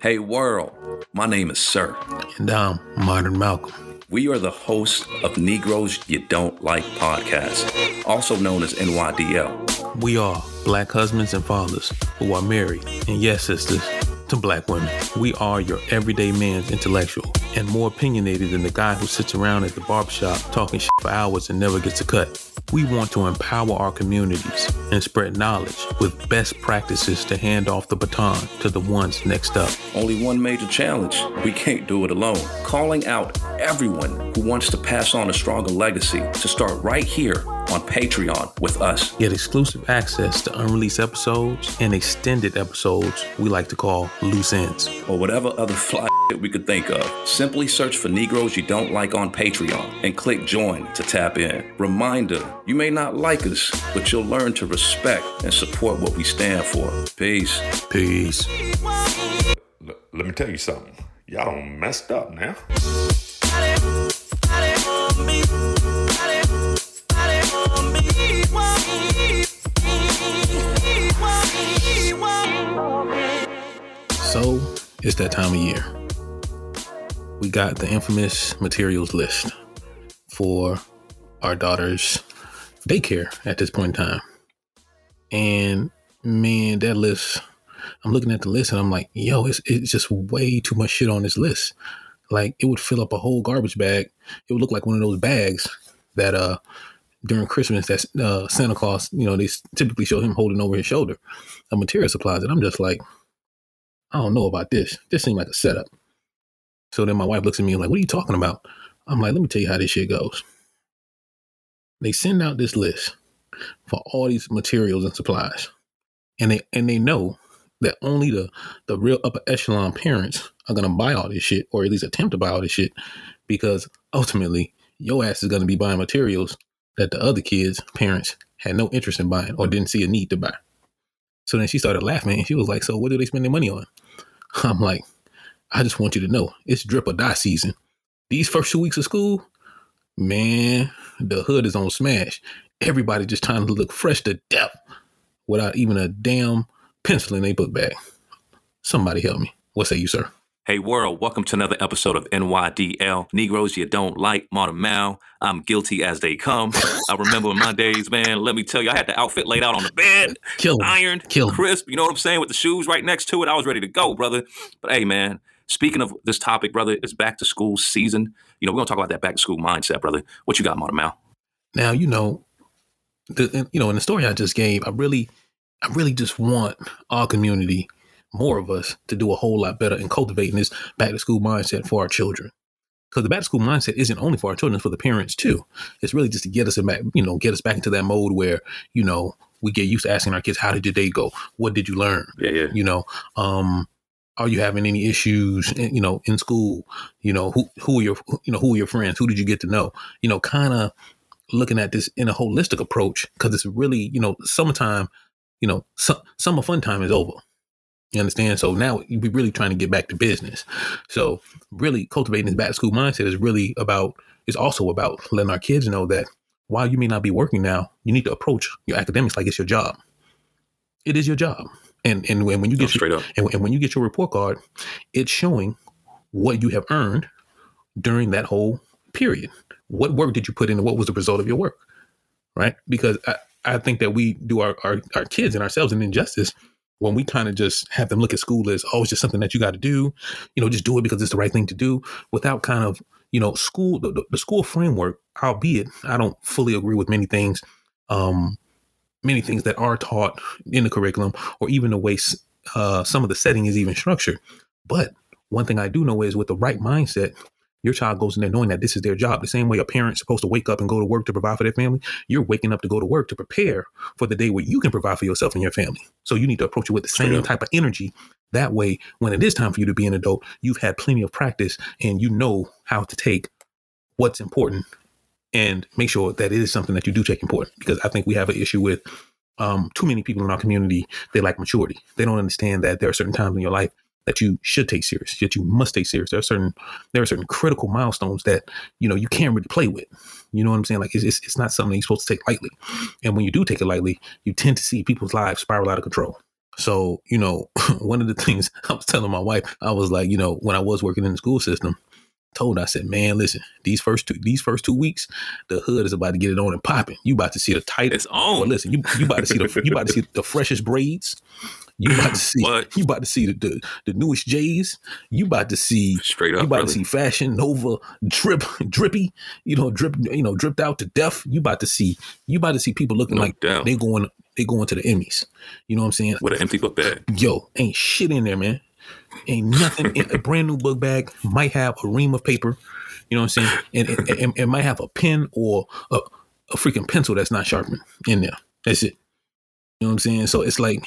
Hey world, my name is Sir. And I'm Modern Malcolm. We are the hosts of Negroes You Don't Like podcast, also known as NYDL. We are black husbands and fathers who are married, and yes, sisters, to black women. We are your everyday man's intellectual and more opinionated than the guy who sits around at the barbershop talking shit for hours and never gets a cut. We want to empower our communities and spread knowledge with best practices to hand off the baton to the ones next up. Only one major challenge we can't do it alone. Calling out everyone who wants to pass on a stronger legacy to start right here on Patreon with us. Get exclusive access to unreleased episodes and extended episodes we like to call loose ends. Or whatever other fly that we could think of. Simply search for Negroes You Don't Like on Patreon and click join to tap in. Reminder you may not like us, but you'll learn to respect and support what we stand for. Peace. Peace. Let me tell you something. Y'all done messed up now. So it's that time of year. We got the infamous materials list for our daughter's daycare at this point in time. And man, that list, I'm looking at the list and I'm like, yo, it's, it's just way too much shit on this list. Like it would fill up a whole garbage bag. It would look like one of those bags that uh during Christmas that uh, Santa Claus, you know, they typically show him holding over his shoulder of material supplies. And I'm just like, I don't know about this. This seemed like a setup. So then my wife looks at me and like, what are you talking about? I'm like, let me tell you how this shit goes. They send out this list for all these materials and supplies. And they and they know that only the the real upper echelon parents are gonna buy all this shit, or at least attempt to buy all this shit, because ultimately your ass is gonna be buying materials that the other kids' parents had no interest in buying or didn't see a need to buy. So then she started laughing and she was like, So what do they spend their money on? I'm like, I just want you to know it's drip or die season. These first two weeks of school, man, the hood is on smash. Everybody just trying to look fresh to death without even a damn pencil in their book bag. Somebody help me. What say you, sir? Hey world, welcome to another episode of NYDL. Negroes you don't like, Modern Mal. I'm guilty as they come. I remember in my days, man, let me tell you, I had the outfit laid out on the bed, Kill ironed, Kill crisp, you know what I'm saying, with the shoes right next to it. I was ready to go, brother. But hey, man, speaking of this topic, brother, it's back to school season. You know, we're gonna talk about that back to school mindset, brother. What you got, Modern Mal? Now you know, the you know in the story I just gave, I really, I really just want our community, more of us, to do a whole lot better in cultivating this back to school mindset for our children. Because the back to school mindset isn't only for our children; it's for the parents too. It's really just to get us in back, you know, get us back into that mode where you know we get used to asking our kids, "How did your day go? What did you learn?" Yeah, yeah. You know, um, are you having any issues? in- You know, in school. You know, who who are your you know who are your friends? Who did you get to know? You know, kind of looking at this in a holistic approach because it's really you know summertime. You know, su- summer fun time is over. You understand? So now we're really trying to get back to business. So really cultivating this back to school mindset is really about is also about letting our kids know that while you may not be working now, you need to approach your academics like it's your job. It is your job. And and when, when you get straight your, up. and, and when you get your report card, it's showing what you have earned during that whole period. What work did you put in and what was the result of your work? Right? Because I, I think that we do our, our, our kids and ourselves an injustice when we kind of just have them look at school as, oh, it's just something that you got to do, you know, just do it because it's the right thing to do without kind of, you know, school, the, the- school framework, albeit I don't fully agree with many things, um, many things that are taught in the curriculum or even the way uh, some of the setting is even structured. But one thing I do know is with the right mindset, your child goes in there knowing that this is their job. The same way a parent's supposed to wake up and go to work to provide for their family, you're waking up to go to work to prepare for the day where you can provide for yourself and your family. So you need to approach it with the same up. type of energy. That way, when it is time for you to be an adult, you've had plenty of practice and you know how to take what's important and make sure that it is something that you do take important. Because I think we have an issue with um, too many people in our community. They lack maturity. They don't understand that there are certain times in your life that you should take serious, that you must take serious. There are certain there are certain critical milestones that you know you can't really play with. You know what I'm saying? Like it's it's, it's not something you're supposed to take lightly. And when you do take it lightly, you tend to see people's lives spiral out of control. So, you know, one of the things I was telling my wife, I was like, you know, when I was working in the school system, told her, I said, man, listen, these first two these first two weeks, the hood is about to get it on and popping. You about to see the tightest. It's on. Well, listen, you you about to see the you about to see the freshest braids. You about to see you about to see the, the the newest J's. You about to see Straight up. you about to see fashion Nova drip drippy. You know drip you know dripped out to death. You about to see you about to see people looking No like doubt. they going they going to the Emmys. You know what I'm saying? with an empty book bag. Yo, ain't shit in there, man. Ain't nothing. in a brand new book bag might have a ream of paper. You know what I'm saying? And it, it, it might have a pen or a, a freaking pencil that's not sharpened in there. That's it. You know what I'm saying? So it's like,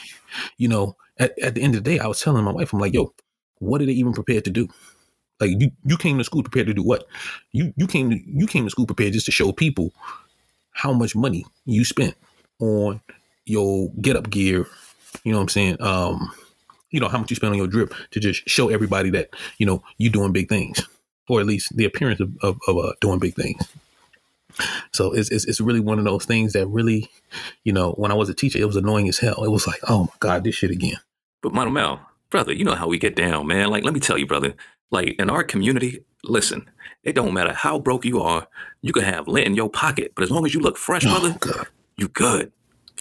you know, at, at the end of the day, I was telling my wife, I'm like, yo, what are they even prepared to do? Like you, you came to school prepared to do what? You you came to you came to school prepared just to show people how much money you spent on your get up gear. You know what I'm saying? Um, you know how much you spend on your drip to just show everybody that you know you doing big things, or at least the appearance of of, of uh, doing big things. So it's, it's it's really one of those things that really, you know, when I was a teacher, it was annoying as hell. It was like, oh my god, this shit again. But Mono Mel, brother, you know how we get down, man. Like, let me tell you, brother. Like in our community, listen, it don't matter how broke you are, you can have lint in your pocket, but as long as you look fresh, oh, brother, Oh god, you good.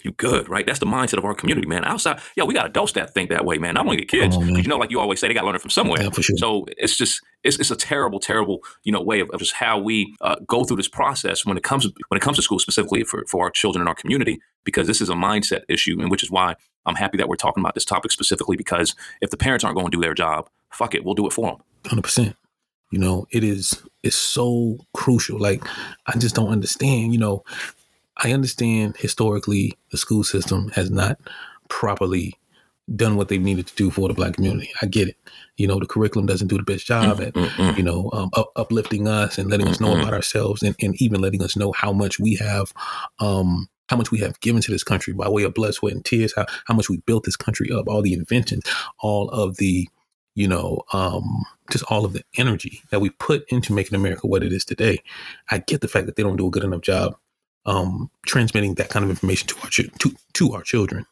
You good, right? That's the mindset of our community, man. Outside, yo, we got adults that think that way, man. Not only the kids, on, you know, like you always say, they got to learn it from somewhere. yeah, for sure. So it's just it's, it's a terrible, terrible you know way of, of just how we uh, go through this process when it comes when it comes to school specifically for for our children in our community because this is a mindset issue and which is why I'm happy that we're talking about this topic specifically because if the parents aren't going to do their job, fuck it, we'll do it for them. hundred percent. You know, it is it's so crucial. Like I just don't understand. You know, I understand historically the school system has not properly done what they needed to do for the black community. I get it. You know, the curriculum doesn't do the best job at Mm-mm. you know um, up, uplifting us and letting us know about ourselves and, and even letting us know how much we have um how much we have given to this country by way of blood sweat and tears how, how much we built this country up all the inventions all of the you know um just all of the energy that we put into making america what it is today i get the fact that they don't do a good enough job um transmitting that kind of information to our ch- to, to our children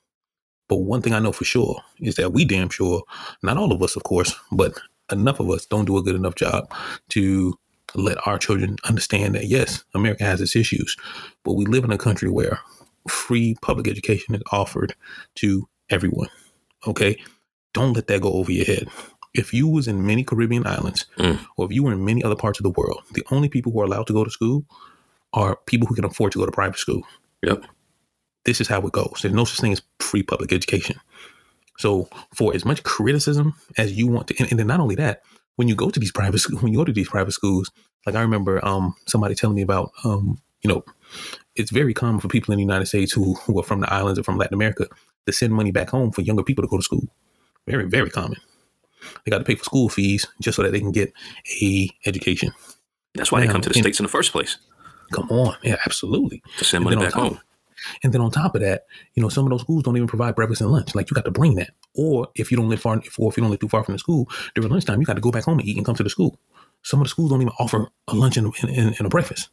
but one thing i know for sure is that we damn sure not all of us of course but enough of us don't do a good enough job to let our children understand that yes, America has its issues, but we live in a country where free public education is offered to everyone. Okay, don't let that go over your head. If you was in many Caribbean islands, Mm. or if you were in many other parts of the world, the only people who are allowed to go to school are people who can afford to go to private school. Yep. This is how it goes. There's no such thing as free public education. So, for as much criticism as you want to, and, and then not only that, when you go to these private schools, when you go to these private schools, like I remember um, somebody telling me about, um, you know, it's very common for people in the United States who, who are from the islands or from Latin America to send money back home for younger people to go to school. Very, very common. They got to pay for school fees just so that they can get a education. That's why they come to the in- states in the first place Come on, yeah, absolutely. send money back home. And then on top of that, you know, some of those schools don't even provide breakfast and lunch. Like you got to bring that. Or if you don't live far, or if you don't live too far from the school during lunchtime, you got to go back home and eat and come to the school. Some of the schools don't even offer a lunch and, and, and a breakfast.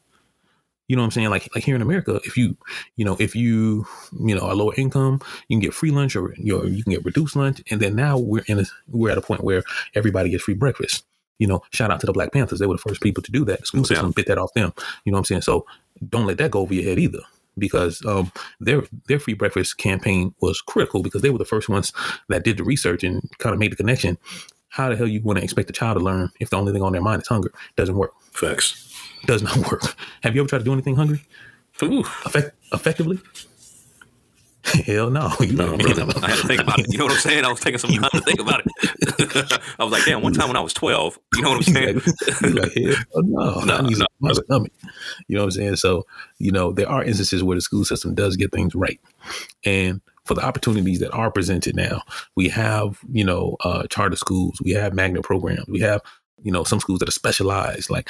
You know what I'm saying? Like like here in America, if you you know if you you know are lower income, you can get free lunch or you, know, you can get reduced lunch. And then now we're in a, we're at a point where everybody gets free breakfast. You know, shout out to the Black Panthers. They were the first people to do that. The school Yeah. system bit that off them. You know what I'm saying? So don't let that go over your head either because um, their their free breakfast campaign was critical because they were the first ones that did the research and kind of made the connection. How the hell you want to expect a child to learn if the only thing on their mind is hunger? Doesn't work. Facts. Does not work. Have you ever tried to do anything hungry Ooh. effect- effectively? Hell no. You No, know, brother. I had to think about it. You know what I'm saying? I was taking some time to think about it. I was like, damn, one time when I was 12, you know what I'm saying? Like, hell no, No, no, stomach. You know what I'm saying? So, you know, there are instances where the school system does get things right. And for the opportunities that are presented now, we have, you know, uh, charter schools, we have magnet programs, we have, you know, some schools that are specialized. Like,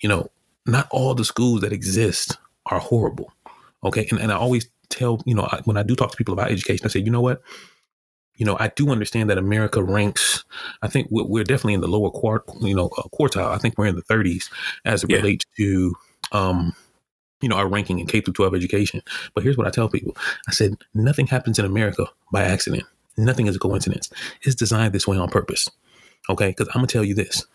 you know, not all the schools that exist are horrible. Okay. And, and I always tell, you know, I, when I do talk to people about education, I say, you know what? You know, I do understand that America ranks. I think we're, we're definitely in the lower quart, you know, uh, quartile. I think we're in the 30s as it Yeah. relates to, um, you know, our ranking in K through 12 education. But here's what I tell people: I said nothing happens in America by accident. Nothing is a coincidence. It's designed this way on purpose. Okay, because I'm gonna tell you this.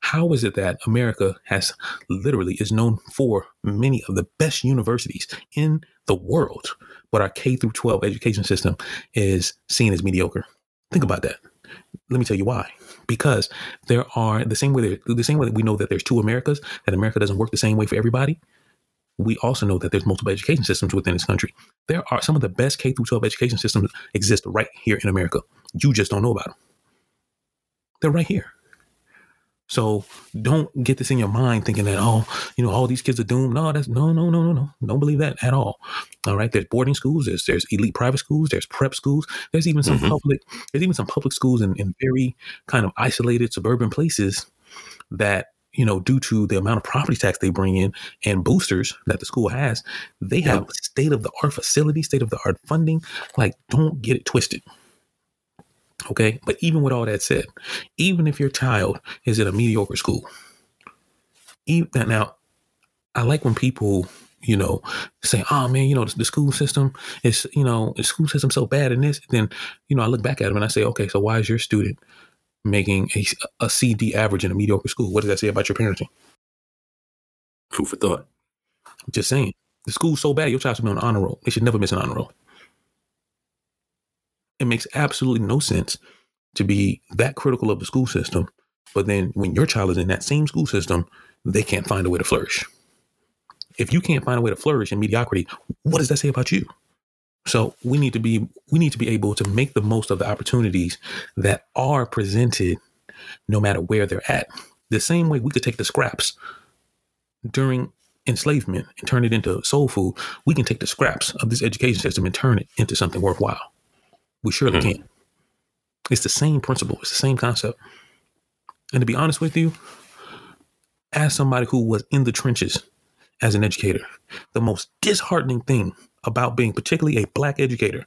How is it that America has literally is known for many of the best universities in the world, but our K through 12 education system is seen as mediocre? Think about that. Let me tell you why. Because there are the same way the same way that we know that there's two Americas, that America doesn't work the same way for everybody. We also know that there's multiple education systems within this country. There are some of the best K through 12 education systems exist right here in America. You just don't know about them. They're right here. So don't get this in your mind thinking that, oh, you know, all these kids are doomed. No, that's no, no, no, no, no. Don't believe that at all. All right. There's boarding schools, there's there's elite private schools, there's prep schools, there's even some mm-hmm. public, there's even some public schools in, in very kind of isolated suburban places that, you know, due to the amount of property tax they bring in and boosters that the school has, they have state of the art facilities, state of the art funding. Like, don't get it twisted. Okay. But even with all that said, even if your child is at a mediocre school, even now, I like when people, you know, say, oh man, you know, the, the school system is, you know, the school system so bad in this. Then, you know, I look back at them and I say, okay, so why is your student making a, a CD average in a mediocre school? What does that say about your parenting? Food for thought. Just saying. The school's so bad, your child should be on honor roll. They should never miss an honor roll. It makes absolutely no sense to be that critical of the school system, but then when your child is in that same school system, they can't find a way to flourish. If you can't find a way to flourish in mediocrity, what does that say about you? So we need to be we need to be able to make the most of the opportunities that are presented no matter where they're at. The same way we could take the scraps during enslavement and turn it into soul food, we can take the scraps of this education system and turn it into something worthwhile. We surely mm-hmm. can. It's the same principle, it's the same concept. And to be honest with you, as somebody who was in the trenches as an educator, the most disheartening thing about being particularly a black educator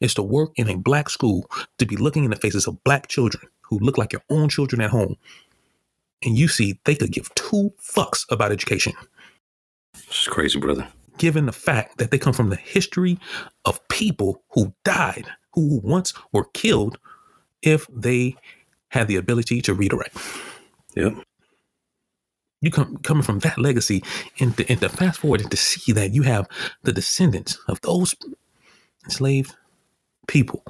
is to work in a black school, to be looking in the faces of black children who look like your own children at home. And you see they could give two fucks about education. It's crazy, brother. Given the fact that they come from the history of people who died who once were killed if they had the ability to read or write. Yep. You come coming from that legacy and to, and to fast forward and to see that you have the descendants of those enslaved people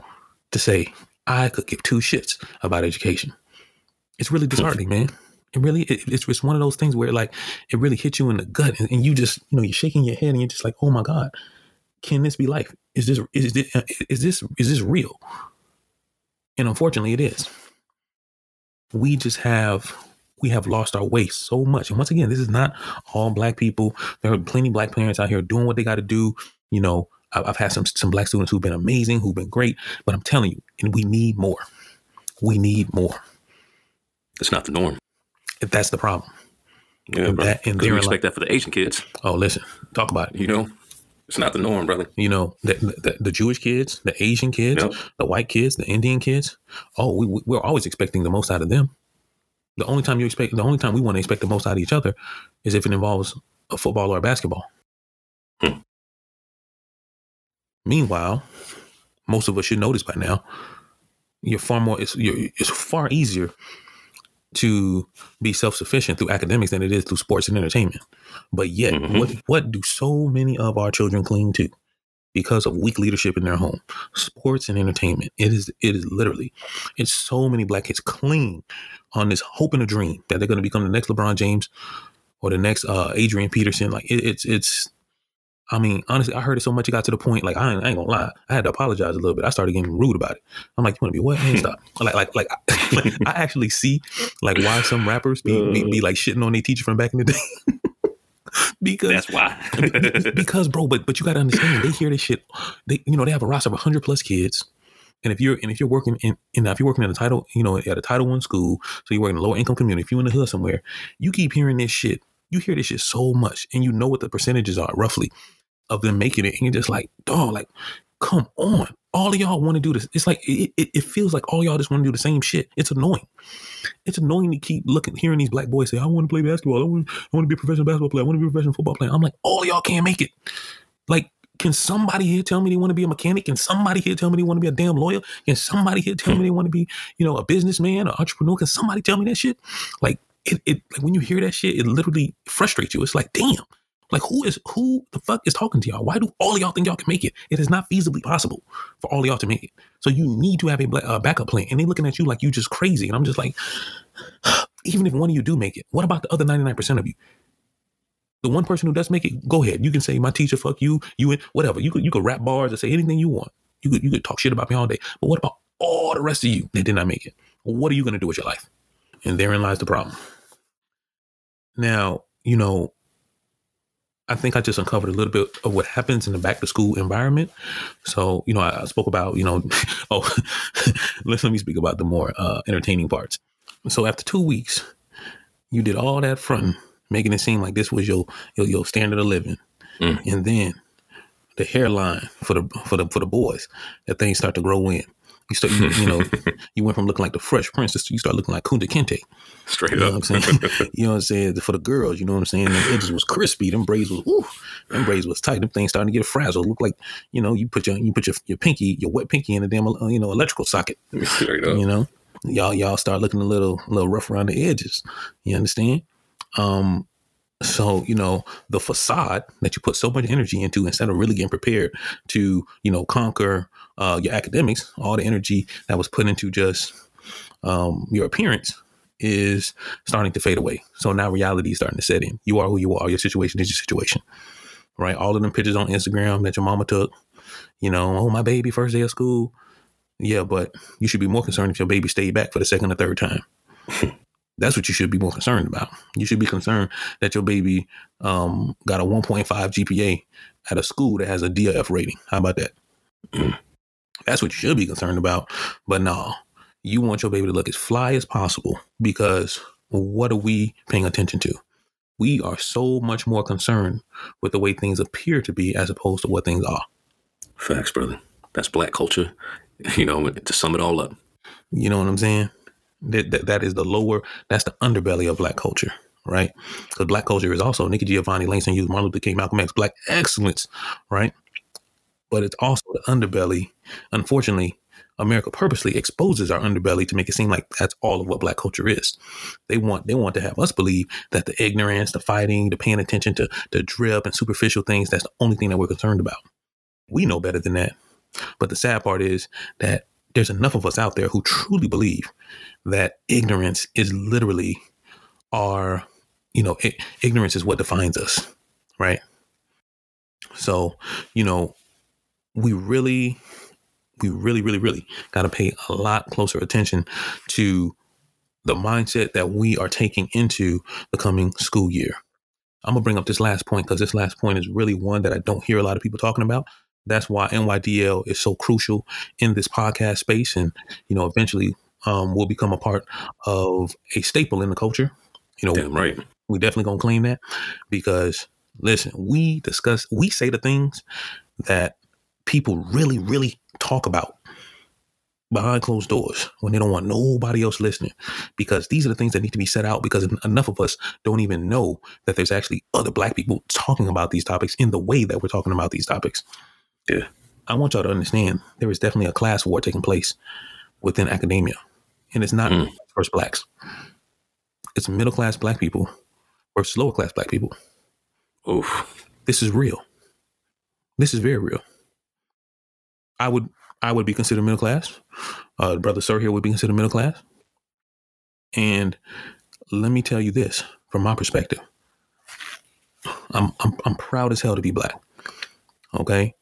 to say, I could give two shits about education. It's really disheartening, man. It really, it, it's just one of those things where like it really hits you in the gut and, and you just, you know, you're shaking your head and you're just like, oh my God, can this be life? Is this is this uh, is this is this real? And unfortunately, it is. We just have we have lost our way so much. And once again, this is not all black people. There are plenty black parents out here doing what they got to do. You know, I've had some some black students who've been amazing, who've been great. But I'm telling you, and we need more. We need more. It's not the norm. If that's the problem. Yeah, and, that, and we expect like, that for the Asian kids. Oh, listen, talk about it. You know, it's not the norm, brother. You know, the, the, the Jewish kids, the Asian kids, yep. the white kids, the Indian kids. Oh, we, we're always expecting the most out of them. The only time you expect, the only time we want to expect the most out of each other is if it involves a football or a basketball. Hmm. Meanwhile, most of us should notice by now, you're far more, it's, you're, it's far easier to be self sufficient through academics than it is through sports and entertainment. But yet, mm-hmm. what what do so many of our children cling to? Because of weak leadership in their home, sports and entertainment. It is it is literally, it's so many black kids cling on this hope and a dream that they're going to become the next LeBron James or the next uh, Adrian Peterson. Like it, it's it's I mean, honestly, I heard it so much it got to the point like I ain't, I ain't, gonna lie, I had to apologize a little bit. I started getting rude about it. I'm like, you want to be what? Man, stop. like, like, like, like, I actually see like why some rappers be, be, be uh. like shitting on their teacher from back in the day. because that's why. because, bro, but but you got to understand, they hear this shit. They, you know, they have a roster of hundred plus kids. And if you're and if you're working in, in if you're working in a title, you know, at a Title One school, so you're working in a lower income community, if you're in the hood somewhere, you keep hearing this shit. You hear this shit so much, and you know what the percentages are roughly of them making it. And you're just like, dog, like, come on. All of y'all want to do this. It's like it, it, it feels like all y'all just want to do the same shit. It's annoying. It's annoying to keep looking, hearing these black boys say, "I want to play basketball. I want, I want to be a professional basketball player. I want to be a professional football player." I'm like, all y'all can't make it. Like, Can somebody here tell me they want to be a mechanic? Can somebody here tell me they want to be a damn lawyer? Can somebody here tell me they want to be, you know, a businessman or entrepreneur? Can somebody tell me that shit? Like it, it like when you hear that shit, it literally frustrates you. It's like, damn, like who is who the fuck is talking to y'all? Why do all of y'all think y'all can make it? It is not feasibly possible for all y'all to make it. So you need to have a uh, backup plan. And they looking at you like you just crazy. And I'm just like, even if one of you do make it, what about the other 99% of you? The one person who does make it, go ahead. You can say my teacher, fuck you, you whatever. You could you could rap bars and say anything you want. You could you could talk shit about me all day. But what about all the rest of you that did not make it? what are you gonna do with your life? And therein lies the problem. Now, you know, I think I just uncovered a little bit of what happens in the back to school environment. So, you know, I, I spoke about, you know, oh, let's let me speak about the more uh, entertaining parts. So after two weeks, you did all that fronting, making it seem like this was your your, your standard of living, mm. and then the hairline for the for the for the boys, that things start to grow in. You start, you, you know, you went from looking like the Fresh Princess to you start looking like Kunta Kinte. Straight you up. Know what I'm saying? you know what I'm saying? For the girls, you know what I'm saying? The edges was crispy. Them braids was, ooh, them braids was tight. Them things starting to get frazzled. Look like, you know, you put your, you put your, your pinky, your wet pinky in a damn, uh, you know, electrical socket. Straight up. You know, y'all, y'all start looking a little, a little rough around the edges. You understand? Um, so, you know, the facade that you put so much energy into instead of really getting prepared to, you know, conquer uh, your academics, all the energy that was put into just um, your appearance is starting to fade away. So now reality is starting to set in. You are who you are. Your situation is your situation, right? All of them pictures on Instagram that your mama took, you know, oh, my baby, first day of school. Yeah, but you should be more concerned if your baby stayed back for the second or third time. That's what you should be more concerned about. You should be concerned that your baby um, got a 1.5 GPA at a school that has a DF rating. How about that? That's what you should be concerned about. But no, you want your baby to look as fly as possible because what are we paying attention to? We are so much more concerned with the way things appear to be as opposed to what things are. Facts, brother. That's black culture. You know, to sum it all up. You know what I'm saying? That, that, that is the lower, that's the underbelly of black culture, right? Because black culture is also Nikki Giovanni, Langston Hughes, Martin Luther King, Malcolm X, black excellence, right? But it's also the underbelly. Unfortunately, America purposely exposes our underbelly to make it seem like that's all of what black culture is. They want they want to have us believe that the ignorance, the fighting, the paying attention to the drip and superficial things, that's the only thing that we're concerned about. We know better than that. But the sad part is that there's enough of us out there who truly believe that ignorance is literally our, you know, ignorance is what defines us, right? So, you know, we really, we really, really, really got to pay a lot closer attention to the mindset that we are taking into the coming school year. I'm gonna bring up this last point because this last point is really one that I don't hear a lot of people talking about. That's why NYDL is so crucial in this podcast space, and you know, eventually um, will become a part of a staple in the culture. You know, Damn right. We definitely gonna claim that because listen, we discuss, we say the things that people really, really talk about behind closed doors when they don't want nobody else listening because these are the things that need to be set out because enough of us don't even know that there's actually other black people talking about these topics in the way that we're talking about these topics. Yeah. I want y'all to understand there is definitely a class war taking place within academia. And it's not mm. first blacks. It's middle class black people versus lower class black people. Oof. This is real. This is very real. I would I would be considered middle class. Uh, brother Sir here would be considered middle class. And let me tell you this from my perspective. I'm I'm I'm proud as hell to be black. Okay?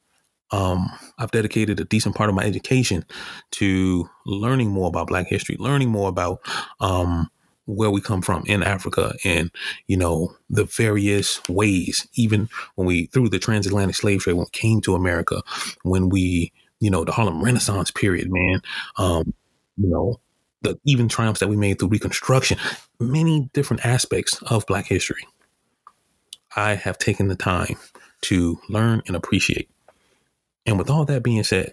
Um, I've dedicated a decent part of my education to learning more about Black history, learning more about um, where we come from in Africa, and you know the various ways. Even when we through the transatlantic slave trade, when we came to America, when we you know the Harlem Renaissance period, man. Um, you know the even triumphs that we made through Reconstruction, many different aspects of Black history. I have taken the time to learn and appreciate. And with all that being said,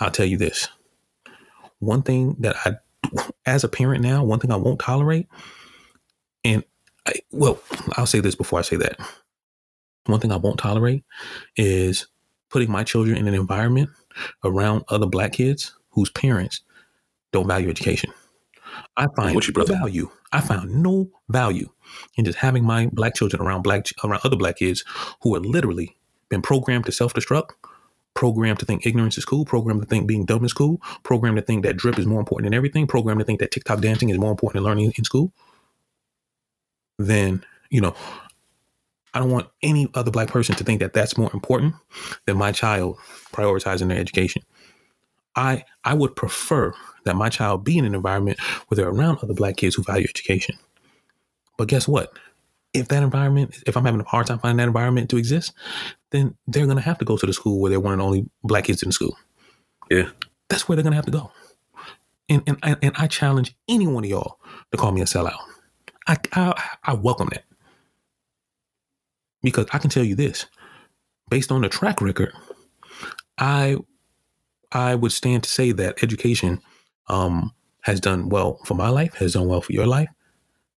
I'll tell you this. One thing that I, as a parent now, one thing I won't tolerate, and I, well, I'll say this before I say that. one thing I won't tolerate is putting my children in an environment around other black kids whose parents don't value education. I find What's your no brother? value. I found no value in just having my black children around black around other black kids who are literally been programmed to self destruct, programmed to think ignorance is cool, programmed to think being dumb is cool, programmed to think that drip is more important than everything, programmed to think that TikTok dancing is more important than learning in school. Then you know, I don't want any other black person to think that that's more important than my child prioritizing their education. I I would prefer that my child be in an environment where they're around other black kids who value education. But guess what? If that environment, if I'm having a hard time finding that environment to exist, then they're gonna have to go to the school where they're one of the only black kids in the school. Yeah. That's where they're gonna have to go. And and and, and I challenge any one of y'all to call me a sellout. I, I I welcome that because I can tell you this, based on the track record, I I would stand to say that education um, has done well for my life, has done well for your life,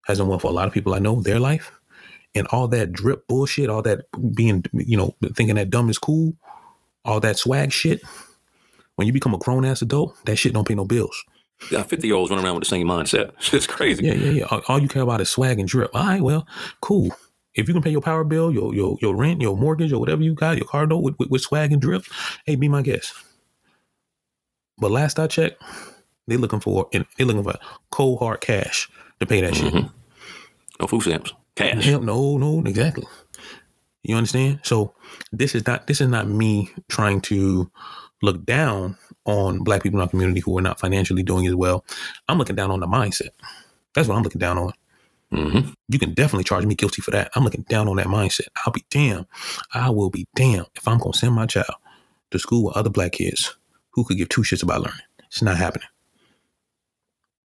has done well for a lot of people I know, their life, and all that drip bullshit, all that being, you know, thinking that dumb is cool, all that swag shit. When you become a grown ass adult, that shit don't pay no bills. Got 50 year olds running around with the same mindset. It's crazy. Yeah, yeah, yeah. All, you care about is swag and drip. All right, well, cool. If you can pay your power bill, your your your rent, your mortgage, or whatever you got, your car note with, with, with swag and drip, hey, be my guest. But last I checked, they looking for they looking for cold hard cash to pay that shit. Mm-hmm. No food stamps. Cash. Hell, no, no, exactly. You understand? So this is not this is not me trying to look down on black people in our community who are not financially doing as well. I'm looking down on the mindset. That's what I'm looking down on. hmm You can definitely charge me guilty for that. I'm looking down on that mindset. I'll be damned. I will be damned if I'm gonna send my child to school with other black kids who could give two shits about learning. It's not happening.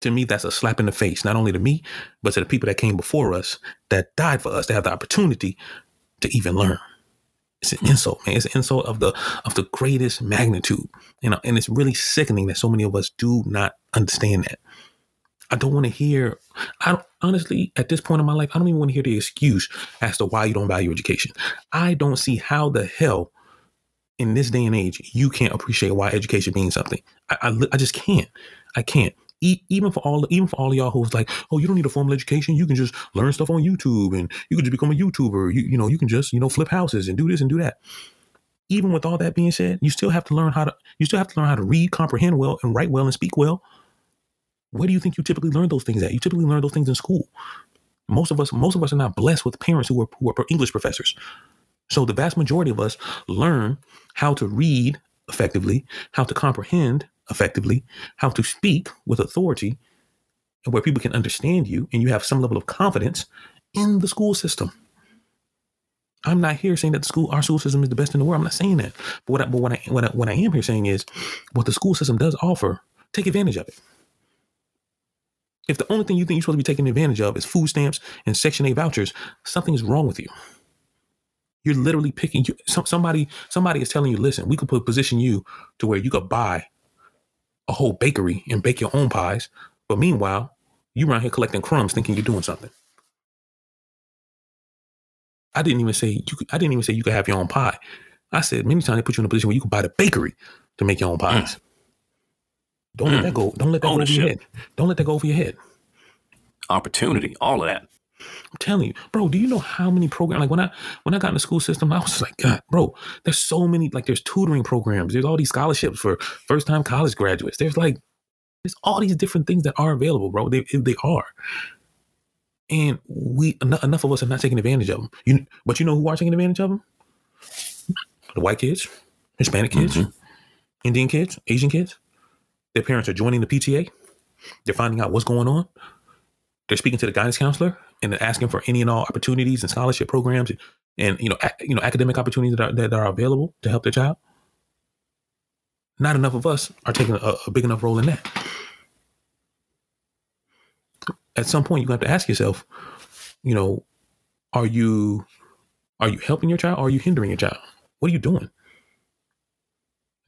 To me, that's a slap in the face, not only to me, but to the people that came before us that died for us to have the opportunity to even learn. It's an insult, man. It's an insult of the of the greatest magnitude. You know, and it's really sickening that so many of us do not understand that. I don't want to hear. I honestly, at this point in my life, I don't even want to hear the excuse as to why you don't value education. I don't see how the hell, in this day and age, you can't appreciate why education means something. I, I, I just can't. I can't. Even for all, even for all of y'all who's like, oh, you don't need a formal education. You can just learn stuff on YouTube, and you can just become a YouTuber. You, you know, you can just, you know, flip houses and do this and do that. Even with all that being said, you still have to learn how to. You still have to learn how to read, comprehend well, and write well and speak well where do you think you typically learn those things at? You typically learn those things in school. Most of us, most of us are not blessed with parents who are who are English professors. So the vast majority of us learn how to read effectively, how to comprehend effectively, how to speak with authority, and where people can understand you, and you have some level of confidence in the school system. I'm not here saying that the school, our school system, is the best in the world. I'm not saying that. But what I, but what I, what I, what I am here saying is, what the school system does offer, take advantage of it. If the only thing you think you're supposed to be taking advantage of is food stamps and Section 8 vouchers, something is wrong with you. You're literally picking you, some, somebody. Somebody is telling you, listen, we could put position you to where you could buy a whole bakery and bake your own pies, but meanwhile, you around here collecting crumbs, thinking you're doing something. I didn't even say you. Could, I didn't even say you could have your own pie. I said many times they put you in a position where you could buy the bakery to make your own mm. pies. Don't let that mm. go. Don't let that go over your head. Don't let that go over your head. Opportunity. All of that. I'm telling you, bro. Do you know how many programs? Like when I when I got in the school system, I was like, God, bro. There's so many. Like there's tutoring programs. There's all these scholarships for first time college graduates. There's like there's all these different things that are available, bro. They they are. And we enough, enough of us are not taking advantage of them. You, but you know who are taking advantage of them? The white kids, Hispanic kids, mm-hmm. Indian kids, Asian kids. Their parents are joining the PTA. They're finding out what's going on. They're speaking to the guidance counselor and asking for any and all opportunities and scholarship programs and, and you know a, you know academic opportunities that are, that are available to help their child. Not enough of us are taking a, a big enough role in that. At some point, you have to ask yourself, you know, are you are you helping your child or are you hindering your child? What are you doing?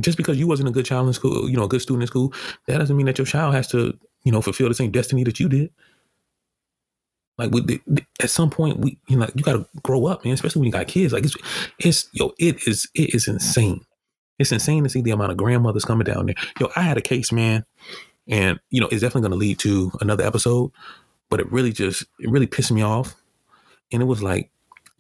Just because you wasn't a good child in school, you know, a good student in school, that doesn't mean that your child has to, you know, fulfill the same destiny that you did. Like at some point, we you know you got to grow up, man. Especially when you got kids. Like it's it's yo, it is it is insane. It's insane to see the amount of grandmothers coming down there. Yo, I had a case, man, and you know it's definitely going to lead to another episode. But it really just it really pissed me off, and it was like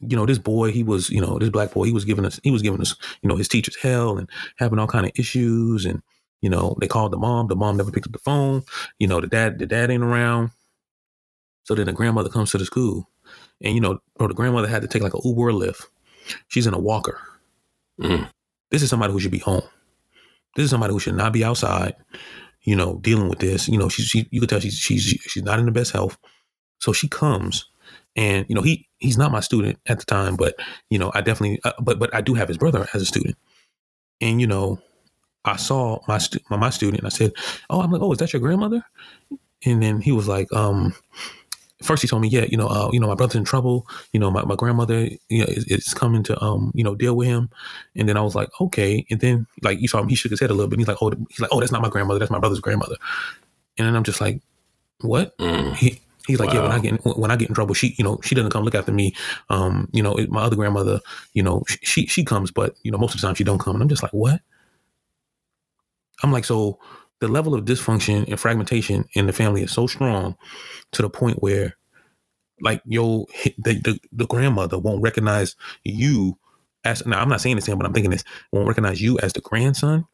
you know, this boy, he was, you know, this black boy, he was giving us, he was giving us, you know, his teachers hell and having all kind of issues. And, you know, they called the mom, the mom never picked up the phone. You know, the dad, the dad ain't around. So then the grandmother comes to the school and, you know, bro, the grandmother had to take like a Uber or Lyft. She's in a walker. Mm. This is somebody who should be home. This is somebody who should not be outside, you know, dealing with this. You know, she, she you could tell she's, she's, she's not in the best health. So she comes and you know he he's not my student at the time but you know i definitely uh, but but i do have his brother as a student and you know i saw my stu- my, my student i said oh i'm like oh is that your grandmother and then he was like um first he told me yeah you know uh you know my brother's in trouble you know my, my grandmother you know is, is coming to um you know deal with him and then i was like okay and then like you saw him he shook his head a little bit he's like oh he's like oh that's not my grandmother that's my brother's grandmother and then i'm just like what Mm. he He's like, Wow. yeah, when I get in, when I get in trouble, she, you know, she doesn't come look after me. Um, you know, it- my other grandmother, you know, sh- she she comes, but you know, most of the time she don't come. And I'm just like, what? I'm like, so the level of dysfunction and fragmentation in the family is so strong to the point where, like, yo, the the, the grandmother won't recognize you as. Now, I'm not saying this, but I'm thinking this won't recognize you as the grandson.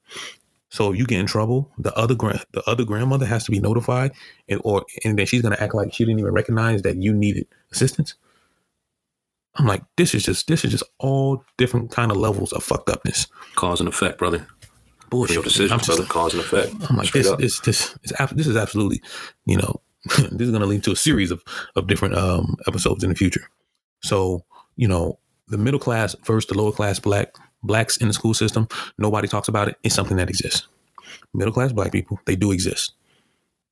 So if you get in trouble, the other grand the other grandmother has to be notified, and or and then she's gonna act like she didn't even recognize that you needed assistance. I'm like, this is just this is just all different kind of levels of fucked upness. Cause and effect, brother. Bullshit. Your decision, just-. Cause and effect. I'm like, Straight this, up. this, this, is this is absolutely, you know, this is going to lead to a series of of different um episodes in the future. So, you know, the middle class versus the lower class black blacks in the school system, nobody talks about it. It's something that exists. Middle class black people, they do exist.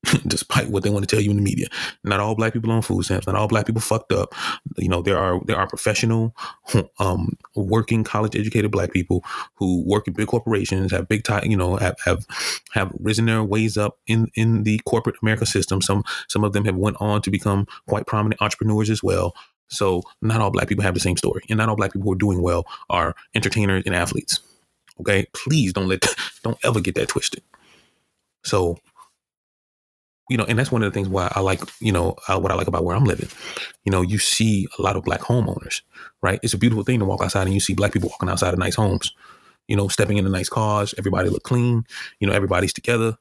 Despite what they want to tell you in the media, not all black people on food stamps, not all black people fucked up. You know, there are there are professional, um, working college educated black people who work in big corporations, have big time, you know, have have have risen their ways up in in the corporate America system. Some some of them have went on to become quite prominent entrepreneurs as well. So not all black people have the same story, and not all black people who are doing well are entertainers and athletes. Okay, please don't let don't ever get that twisted. So, you know, and that's one of the things why I like, you know, uh, what I like about where I'm living. You know, you see a lot of black homeowners, right? It's a beautiful thing to walk outside and you see black people walking outside of nice homes you know, stepping into nice cars. Everybody look clean. You know, everybody's together.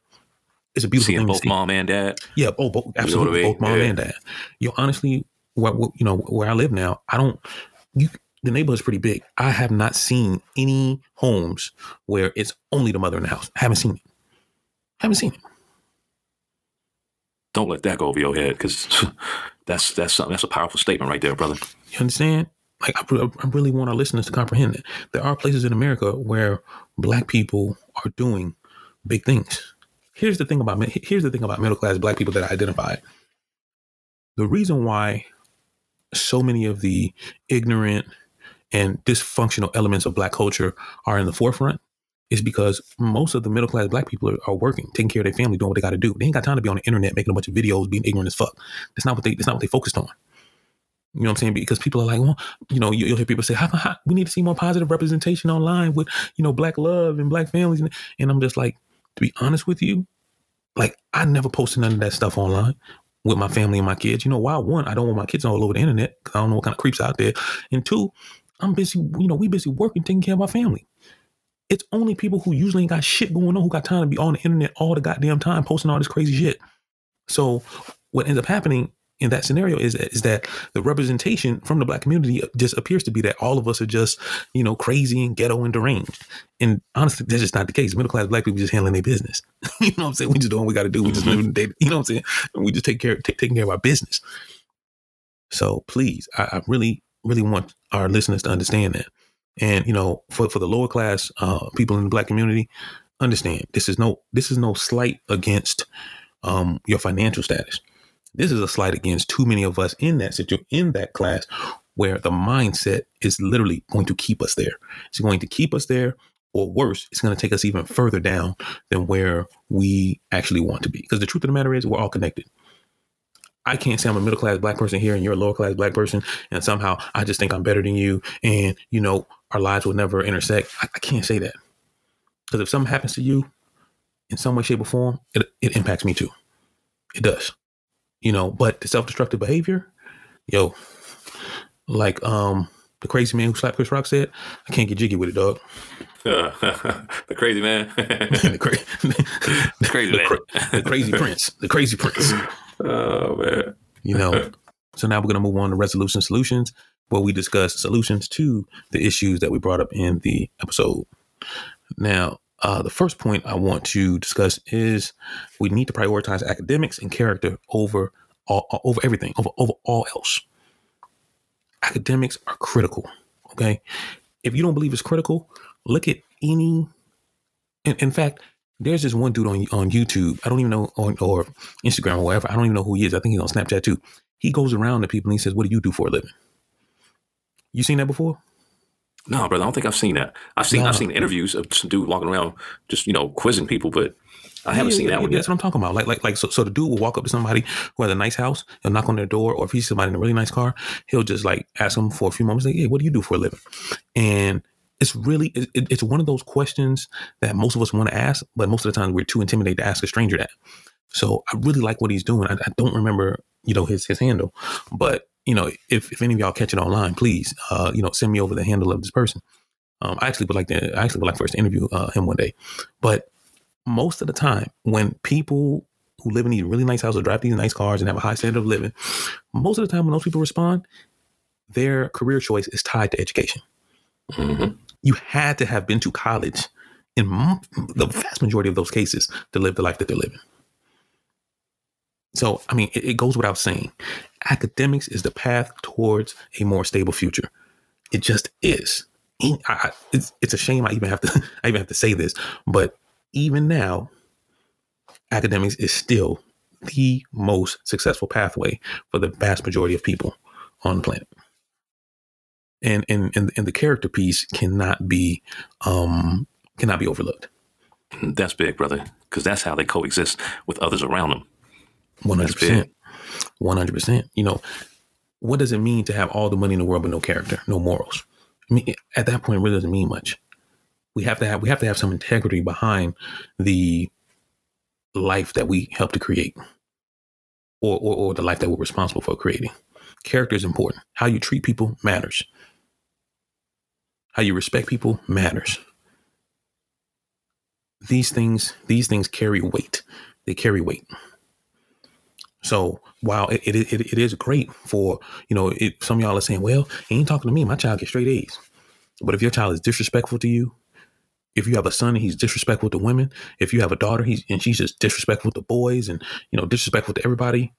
It's a beautiful Seeing thing to both mom and dad. Yeah, oh, both, absolutely, I mean? both mom Yeah. and dad. You know, honestly, what, where- you know where I live now, I don't. You, the neighborhood's pretty big. I have not seen any homes where it's only the mother in the house. I haven't seen it. Haven't seen it. Don't let that go over your head because that's that's something that's a powerful statement right there, brother. You understand? Like, I, I really want our listeners to comprehend that there are places in America where black people are doing big things. Here's the thing about here's the thing about middle class black people that I identify. The reason why so many of the ignorant and dysfunctional elements of black culture are in the forefront is because most of the middle class black people are, are working, taking care of their family, doing what they got to do. They ain't got time to be on the internet making a bunch of videos, being ignorant as fuck. That's not what they. That's not what they focused on. You know what I'm saying? Because people are like, well, you know, you, you'll hear people say, how, how, we need to see more positive representation online with, you know, black love and black families. And, and I'm just like, to be honest with you, like, I never posted none of that stuff online with my family and my kids. You know why? One, I don't want my kids all over the internet because I don't know what kind of creeps out there. And two, I'm busy, you know, we busy working, taking care of our family. It's only people who usually ain't got shit going on who got time to be on the internet all the goddamn time posting all this crazy shit. So what ends up happening in that scenario is is that the representation from the black community just appears to be that all of us are just you know crazy and ghetto and deranged. And honestly, that's just not the case. Middle class black people just handling their business. you know what I'm saying? We just doing what we got to do. We just mm-hmm. living the day. You know what I'm saying? And we just take care take, taking care of our business. So please, I, I really really want our listeners to understand that. And you know, for for the lower class uh, people in the black community, understand this is no this is no slight against um, your financial status. This is a slight against too many of us in that situ in that class where the mindset is literally going to keep us there. It's going to keep us there, or worse, it's going to take us even further down than where we actually want to be. Because the truth of the matter is, we're all connected. I can't say I'm a middle class black person here and you're a lower class black person, and somehow I just think I'm better than you, and you know our lives will never intersect. I, I can't say that because if something happens to you in some way, shape, or form, it it impacts me too. It does, you know. But the self destructive behavior, yo, like um the crazy man who slapped Chris Rock said, I can't get jiggy with it, dog. the crazy man. the, cra- the crazy the, man. cra- the crazy prince. The crazy prince. oh man. You know. So now we're gonna move on to resolution solutions, where we discuss solutions to the issues that we brought up in the episode. Now, uh, the first point I want to discuss is we need to prioritize academics and character over all, over everything, over over all else. Academics are critical. Okay, if you don't believe it's critical, look at any. In, in fact, there's this one dude on on YouTube. I don't even know on or Instagram or whatever. I don't even know who he is. I think he's on Snapchat too. He goes around to people and he says, "What do you do for a living?" You seen that before? No, brother, I don't think I've seen that. I've seen Nah. I've seen interviews of some dude walking around just you know quizzing people, but I haven't Yeah, seen yeah, that one yeah, yet. That's what I'm talking about. Like, like, like. So, so the dude will walk up to somebody who has a nice house. He'll knock on their door, or if he's somebody in a really nice car, he'll just like ask them for a few moments. Like, hey, what do you do for a living? And it's really, it, it- it's one of those questions that most of us want to ask, but most of the time we're too intimidated to ask a stranger that. So I really like what he's doing. I, I don't remember, you know, his his handle, but you know, if if any of y'all catch it online, please, uh, you know, send me over the handle of this person. Um, I actually would like to, I actually would like first to interview uh, him one day, but most of the time when people who live in these really nice houses drive these nice cars and have a high standard of living most of the time when those people respond their career choice is tied to education Mhm. you had to have been to college in m- the vast majority of those cases to live the life that they're living so i mean it, it goes without saying academics is the path towards a more stable future it just is I, it's, it's a shame i even have to i even have to say this but even now, academics is still the most successful pathway for the vast majority of people on the planet. And and and, and the character piece cannot be um cannot be overlooked. That's big, brother, because that's how they coexist with others around them. One hundred That's big. percent. One hundred percent. You know, what does it mean to have all the money in the world but no character, no morals? I mean, at that point, it really doesn't mean much. We have to have we have to have some integrity behind the life that we help to create, or or, or the life that we're responsible for creating. Character is important. How you treat people matters. How you respect people matters. These things these things carry weight. They carry weight. So while it, it, it, it is great for, you know, it, some of y'all are saying, well, he ain't talking to me. My child gets straight A's. But if your child is disrespectful to you, if you have a son and he's disrespectful to women, if you have a daughter he's, and she's just disrespectful to boys and, you know, disrespectful to everybody,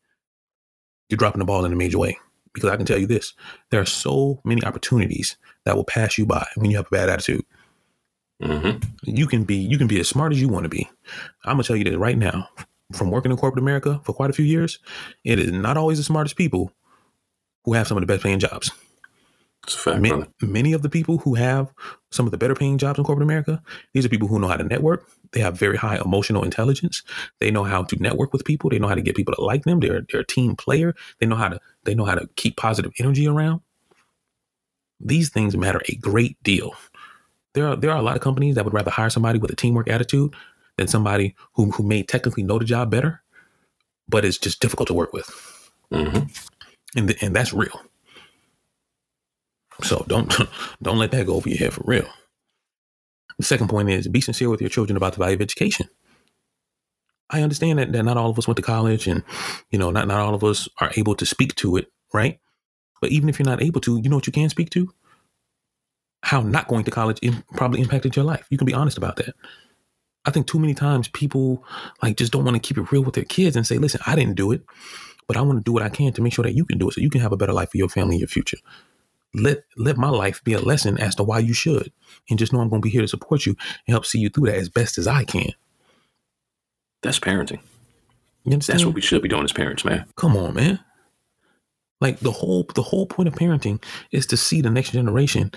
you're dropping the ball in a major way. Because I can tell you this, there are so many opportunities that will pass you by when you have a bad attitude. hmm You can be you can be as smart as you want to be. I'm gonna tell you this right now. From working in corporate America for quite a few years, it is not always the smartest people who have some of the best paying jobs. It's a fact, Ma- brother. many of the people who have some of the better paying jobs in corporate America, these are people who know how to network. They have very high emotional intelligence. They know how to network with people. They know how to get people to like them. They're they're a team player. They know how to they know how to keep positive energy around. These things matter a great deal. There are there are a lot of companies that would rather hire somebody with a teamwork attitude than somebody who who may technically know the job better, but it's just difficult to work with hmm and th- and that's real. So don't don't let that go over your head for real. The second point is be sincere with your children about the value of education. I understand that, that not all of us went to college, and you know not not all of us are able to speak to it, right? But even if you're not able to, you know what you can speak to? How not going to college im- probably impacted your life. You can be honest about that. I think too many times people like just don't want to keep it real with their kids and say, "Listen, I didn't do it, but I want to do what I can to make sure that you can do it, so you can have a better life for your family in your future." Let let my life be a lesson as to why you should, and just know I'm going to be here to support you and help see you through that as best as I can. That's parenting. You understand? That's what we should be doing as parents, man. Come on, man. Like the whole the whole point of parenting is to see the next generation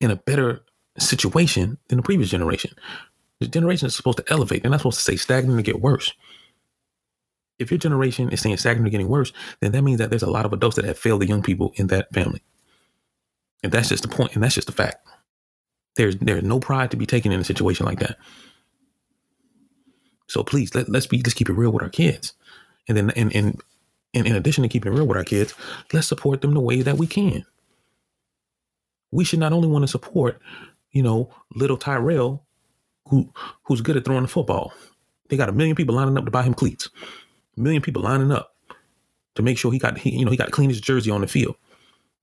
in a better situation than the previous generation. The generation is supposed to elevate. They're not supposed to stay stagnant and get worse. if your generation is staying stagnant or getting worse, then that means that there's a lot of adults that have failed the young people in that family. And that's just the point, and that's just the fact. There's there's no pride to be taken in a situation like that. So please let, let's be let's keep it real with our kids. And then and, and and in addition to keeping it real with our kids, let's support them the way that we can. We should not only want to support, you know, little Tyrell, who who's good at throwing the football. They got a million people lining up to buy him cleats. A million people lining up to make sure he got he, you know he got to clean his jersey on the field.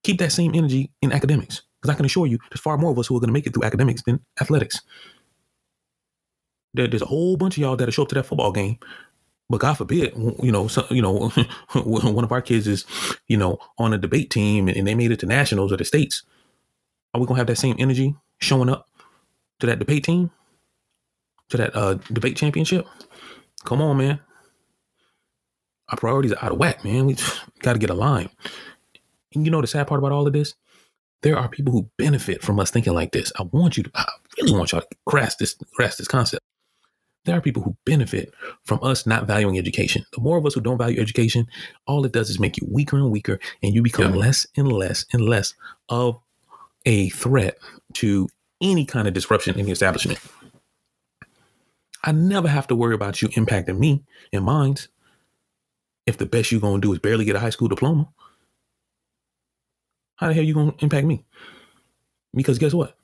Keep that same energy in academics. Because I can assure you, there's far more of us who are going to make it through academics than athletics. There, there's a whole bunch of y'all that'll show up to that football game but God forbid, you know, you know, one of our kids is, you know, on a debate team and they made it to nationals or the states. Are we gonna have that same energy showing up to that debate team, to that uh, debate championship? Come on, man. Our priorities are out of whack, man. We got to get aligned. And you know the sad part about all of this? There are people who benefit from us thinking like this. I want you to, I really want y'all to grasp this, grasp this concept there are people who benefit from us not valuing education. The more of us who don't value education, all it does is make you weaker and weaker, and you become yeah. less and less and less of a threat to any kind of disruption in the establishment. I never have to worry about you impacting me and mine if the best you're going to do is barely get a high school diploma. How the hell you going to impact me? Because guess what?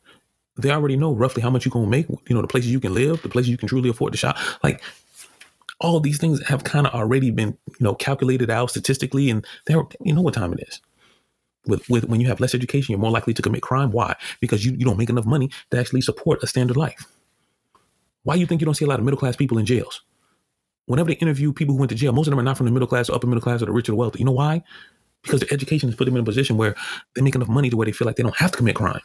they already know roughly how much you're gonna make. You know, the places you can live, the places you can truly afford to shop. Like all these things have kind of already been, you know, calculated out statistically, and they're you know what time it is. With with when you have less education, you're more likely to commit crime. Why? Because you, you don't make enough money to actually support a standard life. Why you think you don't see a lot of middle class people in jails? Whenever they interview people who went to jail, most of them are not from the middle class or upper middle class or the rich or the wealthy. You know why? Because their education has put them in a position where they make enough money to where they feel like they don't have to commit crime.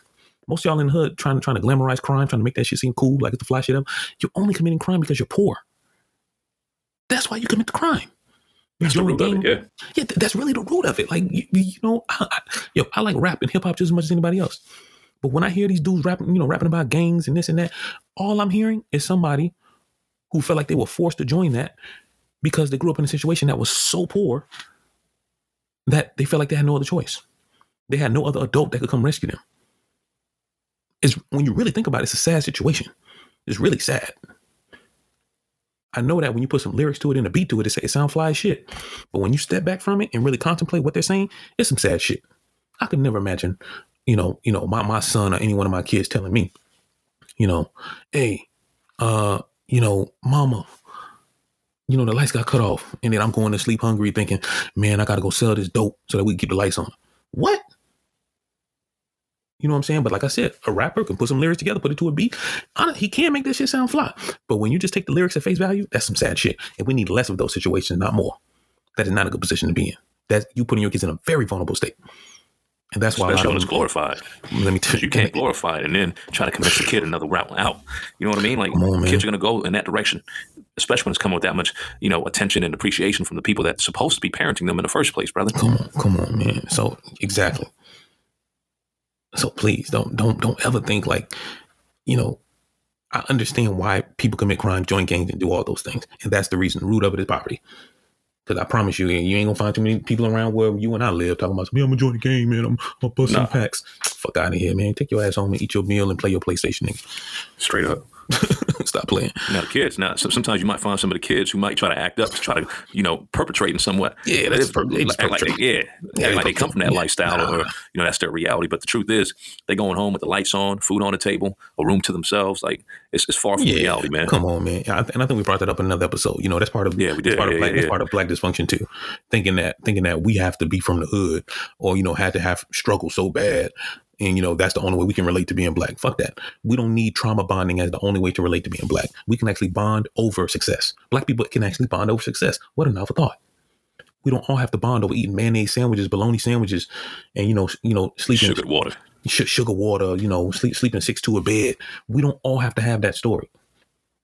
Most y'all in the hood trying to trying to glamorize crime, trying to make that shit seem cool, like it's the flash shit up. You're only committing crime because you're poor. That's why you commit the crime. That's the root game, of it, yeah. Yeah, that's really the root of it. Like you, you know, I, I, yo, I like rap and hip hop just as much as anybody else. But when I hear these dudes rapping, you know, rapping about gangs and this and that, all I'm hearing is somebody who felt like they were forced to join that because they grew up in a situation that was so poor that they felt like they had no other choice. They had no other adult that could come rescue them It's when you really think about it, it's a sad situation. It's really sad. I know that when you put some lyrics to it and a beat to it, it, it sounds fly as shit. But when you step back from it and really contemplate what they're saying, it's some sad shit. I could never imagine, you know, you know, my, my son or any one of my kids telling me, you know, hey, uh, you know, mama, you know, the lights got cut off. And then I'm going to sleep hungry thinking, man, I gotta go sell this dope so that we can keep the lights on. What? You know what I'm saying? But like I said, a rapper can put some lyrics together, put it to a beat. He can make this shit sound fly. But when you just take the lyrics at face value, that's some sad shit. And we need less of those situations, not more. That is not a good position to be in. That you putting your kids in a very vulnerable state. And that's why Especially when it's glorified. Let me tell you, you can't glorify it and then try to convince the kid another route out. You know what I mean? Like on, kids are going to go in that direction, especially when it's coming with that much, you know, attention and appreciation from the people that's supposed to be parenting them in the first place, brother. Come on, come on, man. So exactly. So please don't don't don't ever think like, you know, I understand why people commit crime, join gangs, and do all those things, and that's the reason. The root of it is poverty. Because I promise you, you ain't gonna find too many people around where you and I live talking about, me, I'm gonna join the game, man. I'm, I'm gonna bust nah. some packs. Fuck out of here, man. Take your ass home and eat your meal and play your PlayStation, nigga. Straight up. Stop playing. Now the kids. Now sometimes you might find some of the kids who might try to act up to try to you know perpetrate in somewhat. Yeah, that's per- like, like they, yeah, yeah like they come from that yeah. lifestyle nah. or you know that's their reality. But the truth is, they're going home with the lights on, food on the table, a room to themselves. Like it's, it's far from yeah. reality, man. Come on, man. and I think we brought that up in another episode. You know, that's part of yeah, we did. Part yeah, of black, That's part of black dysfunction too. Thinking that thinking that we have to be from the hood or you know had to have struggle so bad and you know that's the only way we can relate to being black. Fuck that. We don't need trauma bonding as the only way to relate to being black. We can actually bond over success. Black people can actually bond over success. What a novel thought. We don't all have to bond over eating mayonnaise sandwiches, bologna sandwiches, and you know, you know, sleeping sugar water, sugar water. You know, sleep sleeping six to a bed. We don't all have to have that story.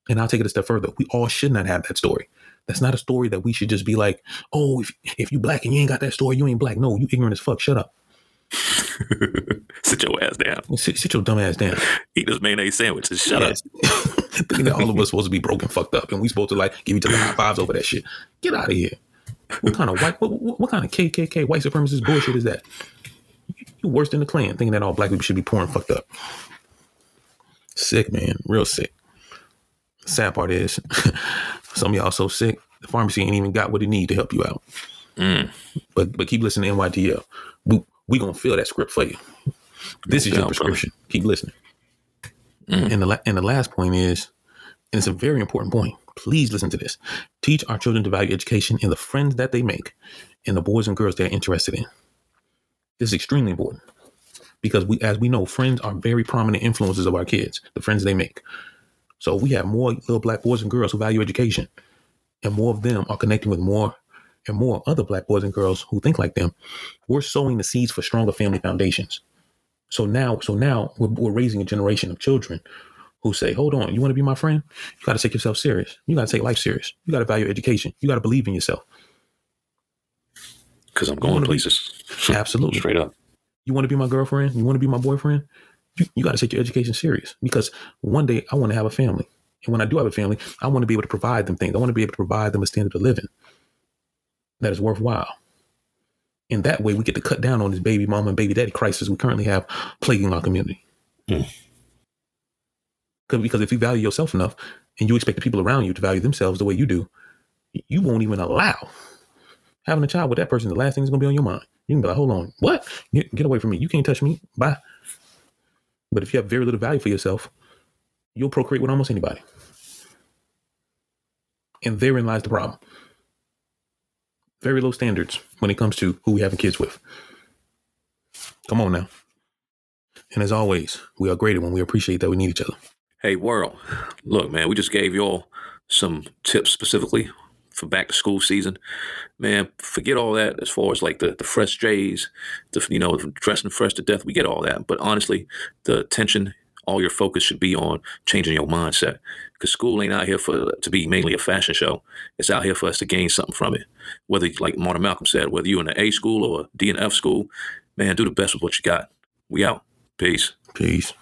And I'll take it a step further. We all should not have that story. That's not a story that we should just be like, oh, if if you black and you ain't got that story, you ain't black. No, you ignorant as fuck. Shut up. sit your ass down. Sit, sit, your dumb ass down. Eat this mayonnaise sandwich and shut yes. up. thinking that all of us supposed to be broken, fucked up, and we supposed to like give each other high fives over that shit. Get out of here. What kind of white? What, what, what kind of KKK white supremacist bullshit is that? You worse than the Klan, thinking that all black people should be poor and fucked up. Sick, man, real sick. sad part is, some of y'all so sick, the pharmacy ain't even got what it need to help you out. Mm. But but keep listening to NYDL. We we gonna fill that script for you. This is your prescription. Keep listening. Mm. And the la- and the last point is, and it's a very important point. Please listen to this. Teach our children to value education and the friends that they make, and the boys and girls they're interested in. This is extremely important because we, as we know, friends are very prominent influences of our kids. The friends they make. So we have more little black boys and girls who value education, and more of them are connecting with more and more other black boys and girls who think like them. We're sowing the seeds for stronger family foundations. So now, so now we're, we're raising a generation of children who say, hold on, you want to be my friend? You got to take yourself serious. You got to take life serious. You got to value education. You got to believe in yourself. Because I'm going places. Be, absolutely. Straight up. You want to be my girlfriend? You want to be my boyfriend? You, you got to take your education serious because one day I want to have a family. And when I do have a family, I want to be able to provide them things. I want to be able to provide them a standard of living that is worthwhile. In that way, we get to cut down on this baby mama and baby daddy crisis we currently have plaguing our community. Mm. Because if you value yourself enough and you expect the people around you to value themselves the way you do, you won't even allow having a child with that person. The last thing is going to be on your mind. You can be like, hold on, what? Get, get away from me. You can't touch me. Bye. But if you have very little value for yourself, you'll procreate with almost anybody. And therein lies the problem very low standards when it comes to who we having kids with. Come on now. And as always, we are greater when we appreciate that we need each other. Hey, world. Look, man, we just gave y'all some tips specifically for back to school season. Man, forget all that as far as like the, the fresh J's, the, you know, dressing fresh to death. We get all that. But honestly, the attention, all your focus should be on changing your mindset because school ain't out here for to be mainly a fashion show. It's out here for us to gain something from it. Whether, like Modern Malcolm said, whether you're in an A school or a D and F school, man, do the best with what you got. We out. Peace. Peace.